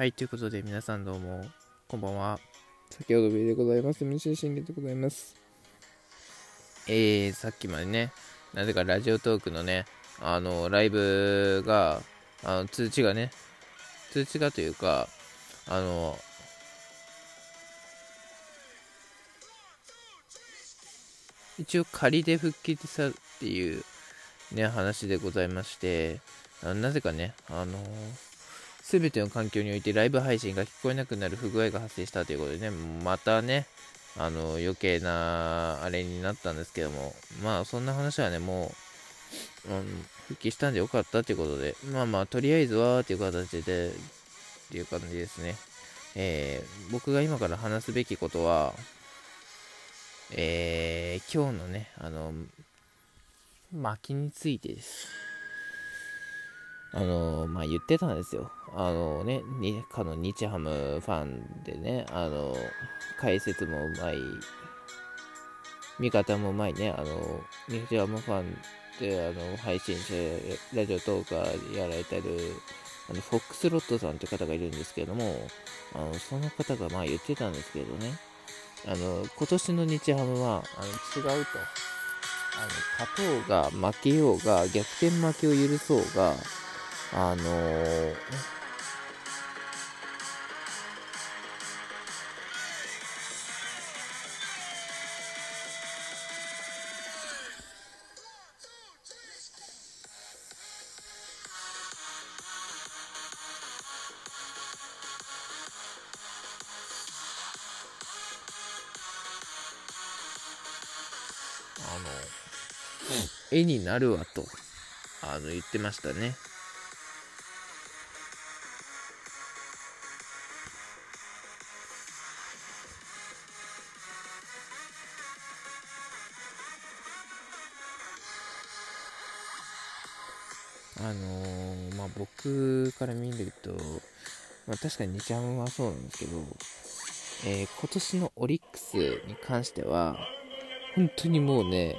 はい、ということで皆さんどうも、こんばんは。先ほど B でございます。西信玄でございます。えー、さっきまでね、なぜかラジオトークのね、あの、ライブが、あの、通知がね、通知がというか、あの、一応仮で復帰したっていうね、話でございまして、あなぜかね、あのすべての環境においてライブ配信が聞こえなくなる不具合が発生したということでね、またね、あの余計なあれになったんですけども、まあそんな話はね、もう、うん、復帰したんでよかったということで、まあまあ、とりあえずはっていう形で、っていう感じですね。えー、僕が今から話すべきことは、えー、今日のね、あの、薪についてです。あのまあ言ってたんですよ。あのね、にかの日ハムファンでね、あの解説もうまい、見方もうまいね、あの日ハムファンであの配信者、ラジオトーカーやられてる、あのフォックスロットさんという方がいるんですけども、あのその方がまあ言ってたんですけどね、あの今年の日ハムはあの違うと。あの勝とうが負けようが逆転負けを許そうがあの、あの、絵になるわと、あの、言ってましたね。あのー、まあ、僕から見ると、まあ、確かに日ハムはそうなんですけど、えー、今年のオリックスに関しては、本当にもうね、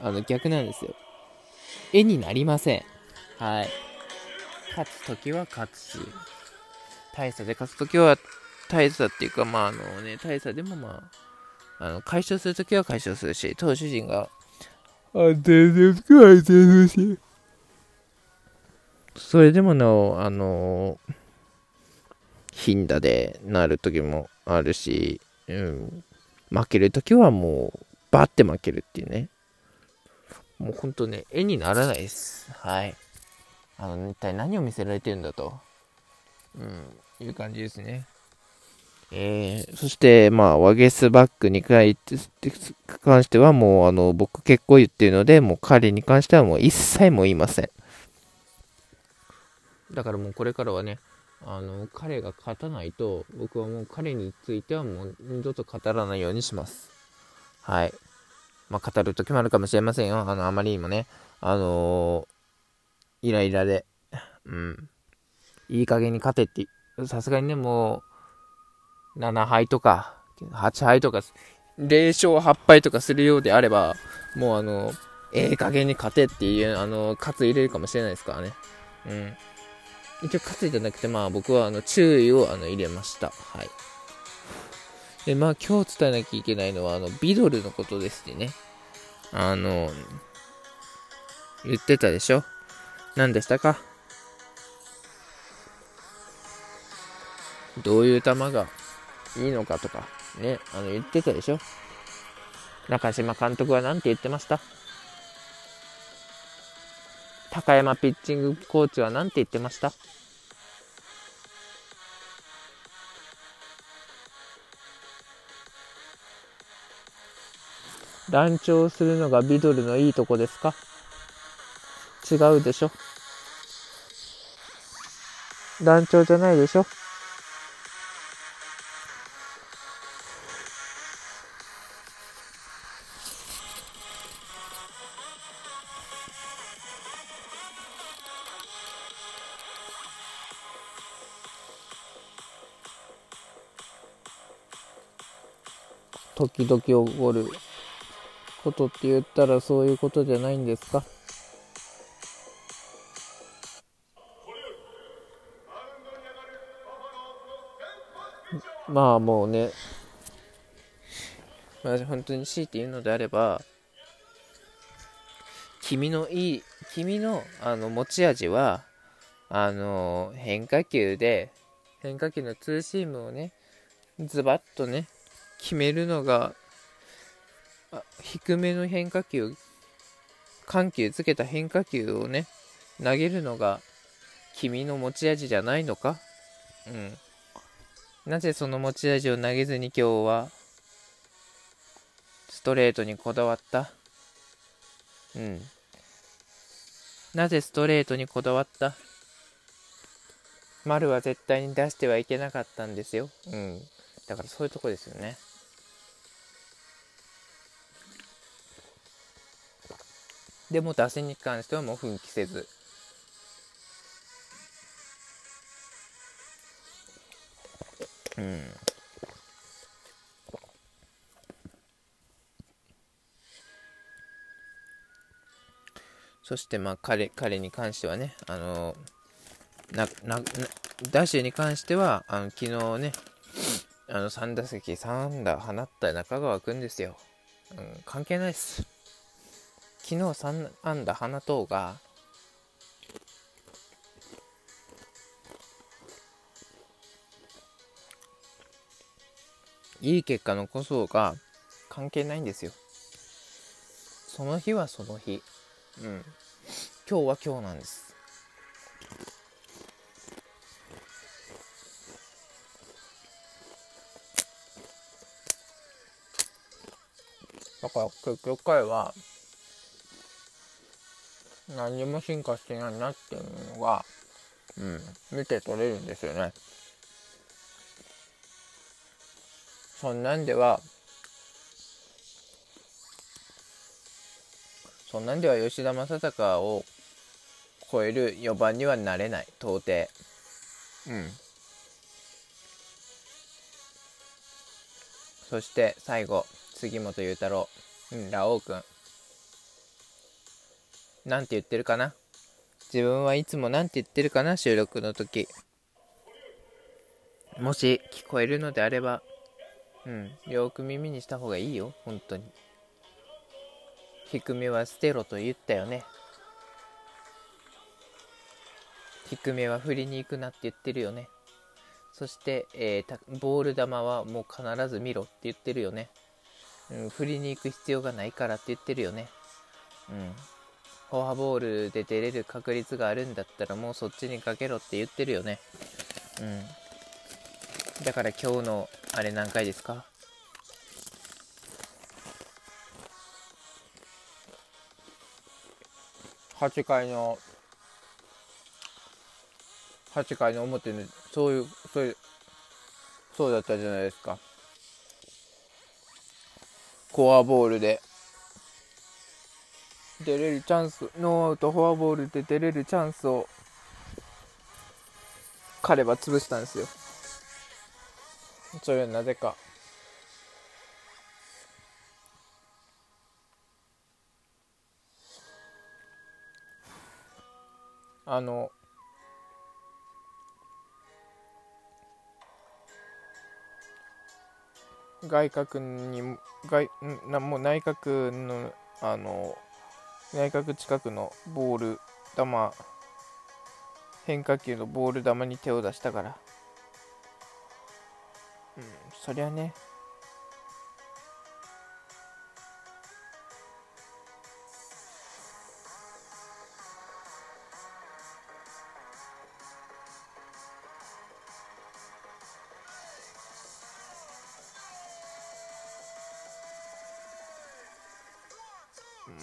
あの逆なんですよ。絵になりません。はい。勝つときは勝つし、大差で勝つときは大差っていうか、まああのね、大差でもまあ、あの解消するときは解消するし、投手陣が安定するときは安定するし、それでもなお、あの頻打でなるときもあるし、うん、負けるときはもう、バッて負けるっていうね。もうほんとね、絵にならないです。はい。あの、一体何を見せられてるんだと。うん、いう感じですね。えー、そして、まあ、ワゲスバックに関しては、もう、あの、僕結構言ってるので、もう彼に関してはもう一切も言いません。だからもうこれからはね、あの、彼が勝たないと、僕はもう彼についてはもう二度と語らないようにします。はい。まあ、語る時もあるかもしれませんよ。あの、あまりにもね、あのー、イライラで、うん。いい加減に勝てって、さすがにね、もう、7敗とか、8敗とか、0勝8敗とかするようであれば、もうあの、ええ加減に勝てっていう、あの、勝つ入れるかもしれないですからね。うん。一応勝つじゃなくて、まあ僕はあの、注意をあの入れました。はい。で、まあ今日伝えなきゃいけないのは、あの、ビドルのことですね。あの、言ってたでしょ？何でしたか？どういう球がいいのかとか、ね、あの、言ってたでしょ？中島監督は何て言ってました？高山ピッチングコーチは何て言ってました？乱調するのがビドルのいいとこですか？違うでしょ？団長じゃないでしょ？時々起こることって言ったらそういうことじゃないんですか？まあもうね、まあ、本当に強いて言うのであれば、君のいい、君のあの持ち味は、あの変化球で、変化球のツーシームをね、ズバッとね、決めるのが、低めの変化球、緩急つけた変化球をね、投げるのが君の持ち味じゃないのか？うん。なぜその持ち味を投げずに今日はストレートにこだわった？うん。なぜストレートにこだわった？丸は絶対に出してはいけなかったんですよ。うん。だからそういうとこですよね。でも打線に関してはもう奮起せず。そしてまあ彼彼に関してはね、あのななダッシュに関してはあの昨日ね、あの3打席3打放った中川君ですよ。うん、関係ないです。昨日3安打放とうが、いい結果残そうが関係ないんですよ。その日はその日。うん。今日は今日なんです。だから結局回は何にも進化してないなっていうのが、うん、見て取れるんですよね。そんなんではそんなんでは吉田正尚を超える4番にはなれない。到底。うん。そして最後杉本裕太郎。うんラオウ君なんて言ってるかな？自分はいつもなんて言ってるかな？収録の時。もし聞こえるのであれば。うん。よく耳にした方がいいよ。本当に。低めは捨てろと言ったよね。低めは振りに行くなって言ってるよね。そして、えー、ボール球はもう必ず見ろって言ってるよね、うん、振りに行く必要がないからって言ってるよね。うん。フォアボールで出れる確率があるんだったらもうそっちにかけろって言ってるよね。うん。だから今日のあれ何回ですか？8回の8回の表にそういうそういうそうだったじゃないですか。フォアボールで。出れるチャンスノーアウトフォアボールで出れるチャンスを彼は潰したんですよ。それはなぜか。あの外角に外なもう内角のあの内角近くのボール球変化球のボール球に手を出したから。うんそりゃね。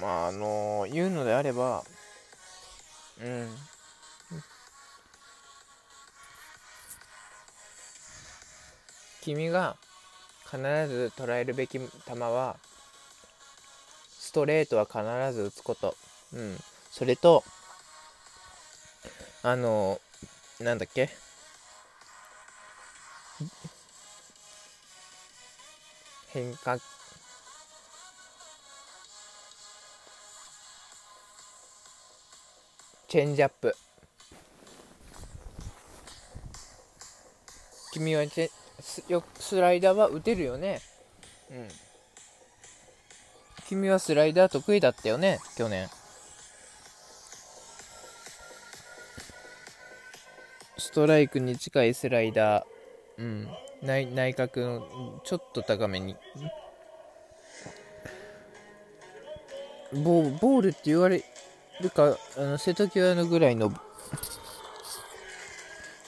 まああの言うのであればうん。君が必ず捉えるべき球はストレートは必ず打つこと。うん。それとあのなんだっけ？変化チェンジアップ。君はチェスよスライダーは打てるよね。うん。君はスライダー得意だったよね去年。ストライクに近いスライダー。うん。内内角のちょっと高めに。ボボールって言われるかあの瀬戸際のぐらいの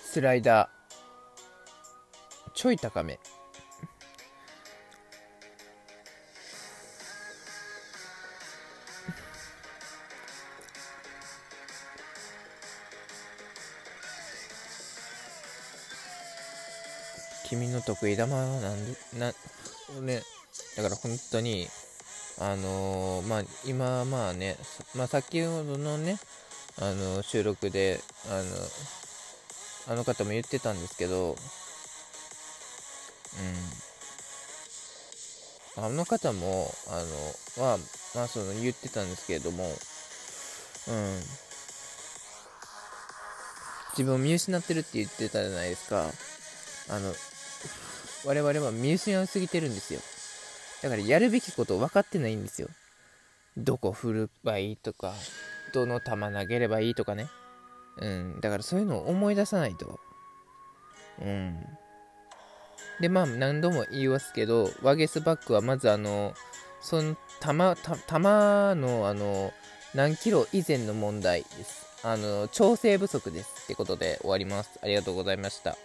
スライダー。ちょい高め。君の得意玉なんでなねだから本当にあのー、まあ今まあね、まあ、先ほどのねあの収録であのあの方も言ってたんですけどうん。あの方もあのはまあその言ってたんですけれどもうん。自分を見失ってるって言ってたじゃないですか。あの我々は見失いすぎてるんですよ。だからやるべきこと分かってないんですよ。どこ振ればいいとか、どの球投げればいいとかね。うん。だからそういうのを思い出さないと。うん。で、まあ何度も言いますけど、ワゲスバックはまずあの、その球、球のあの、何キロ以前の問題です。あの、調整不足です。ってことで終わります。ありがとうございました。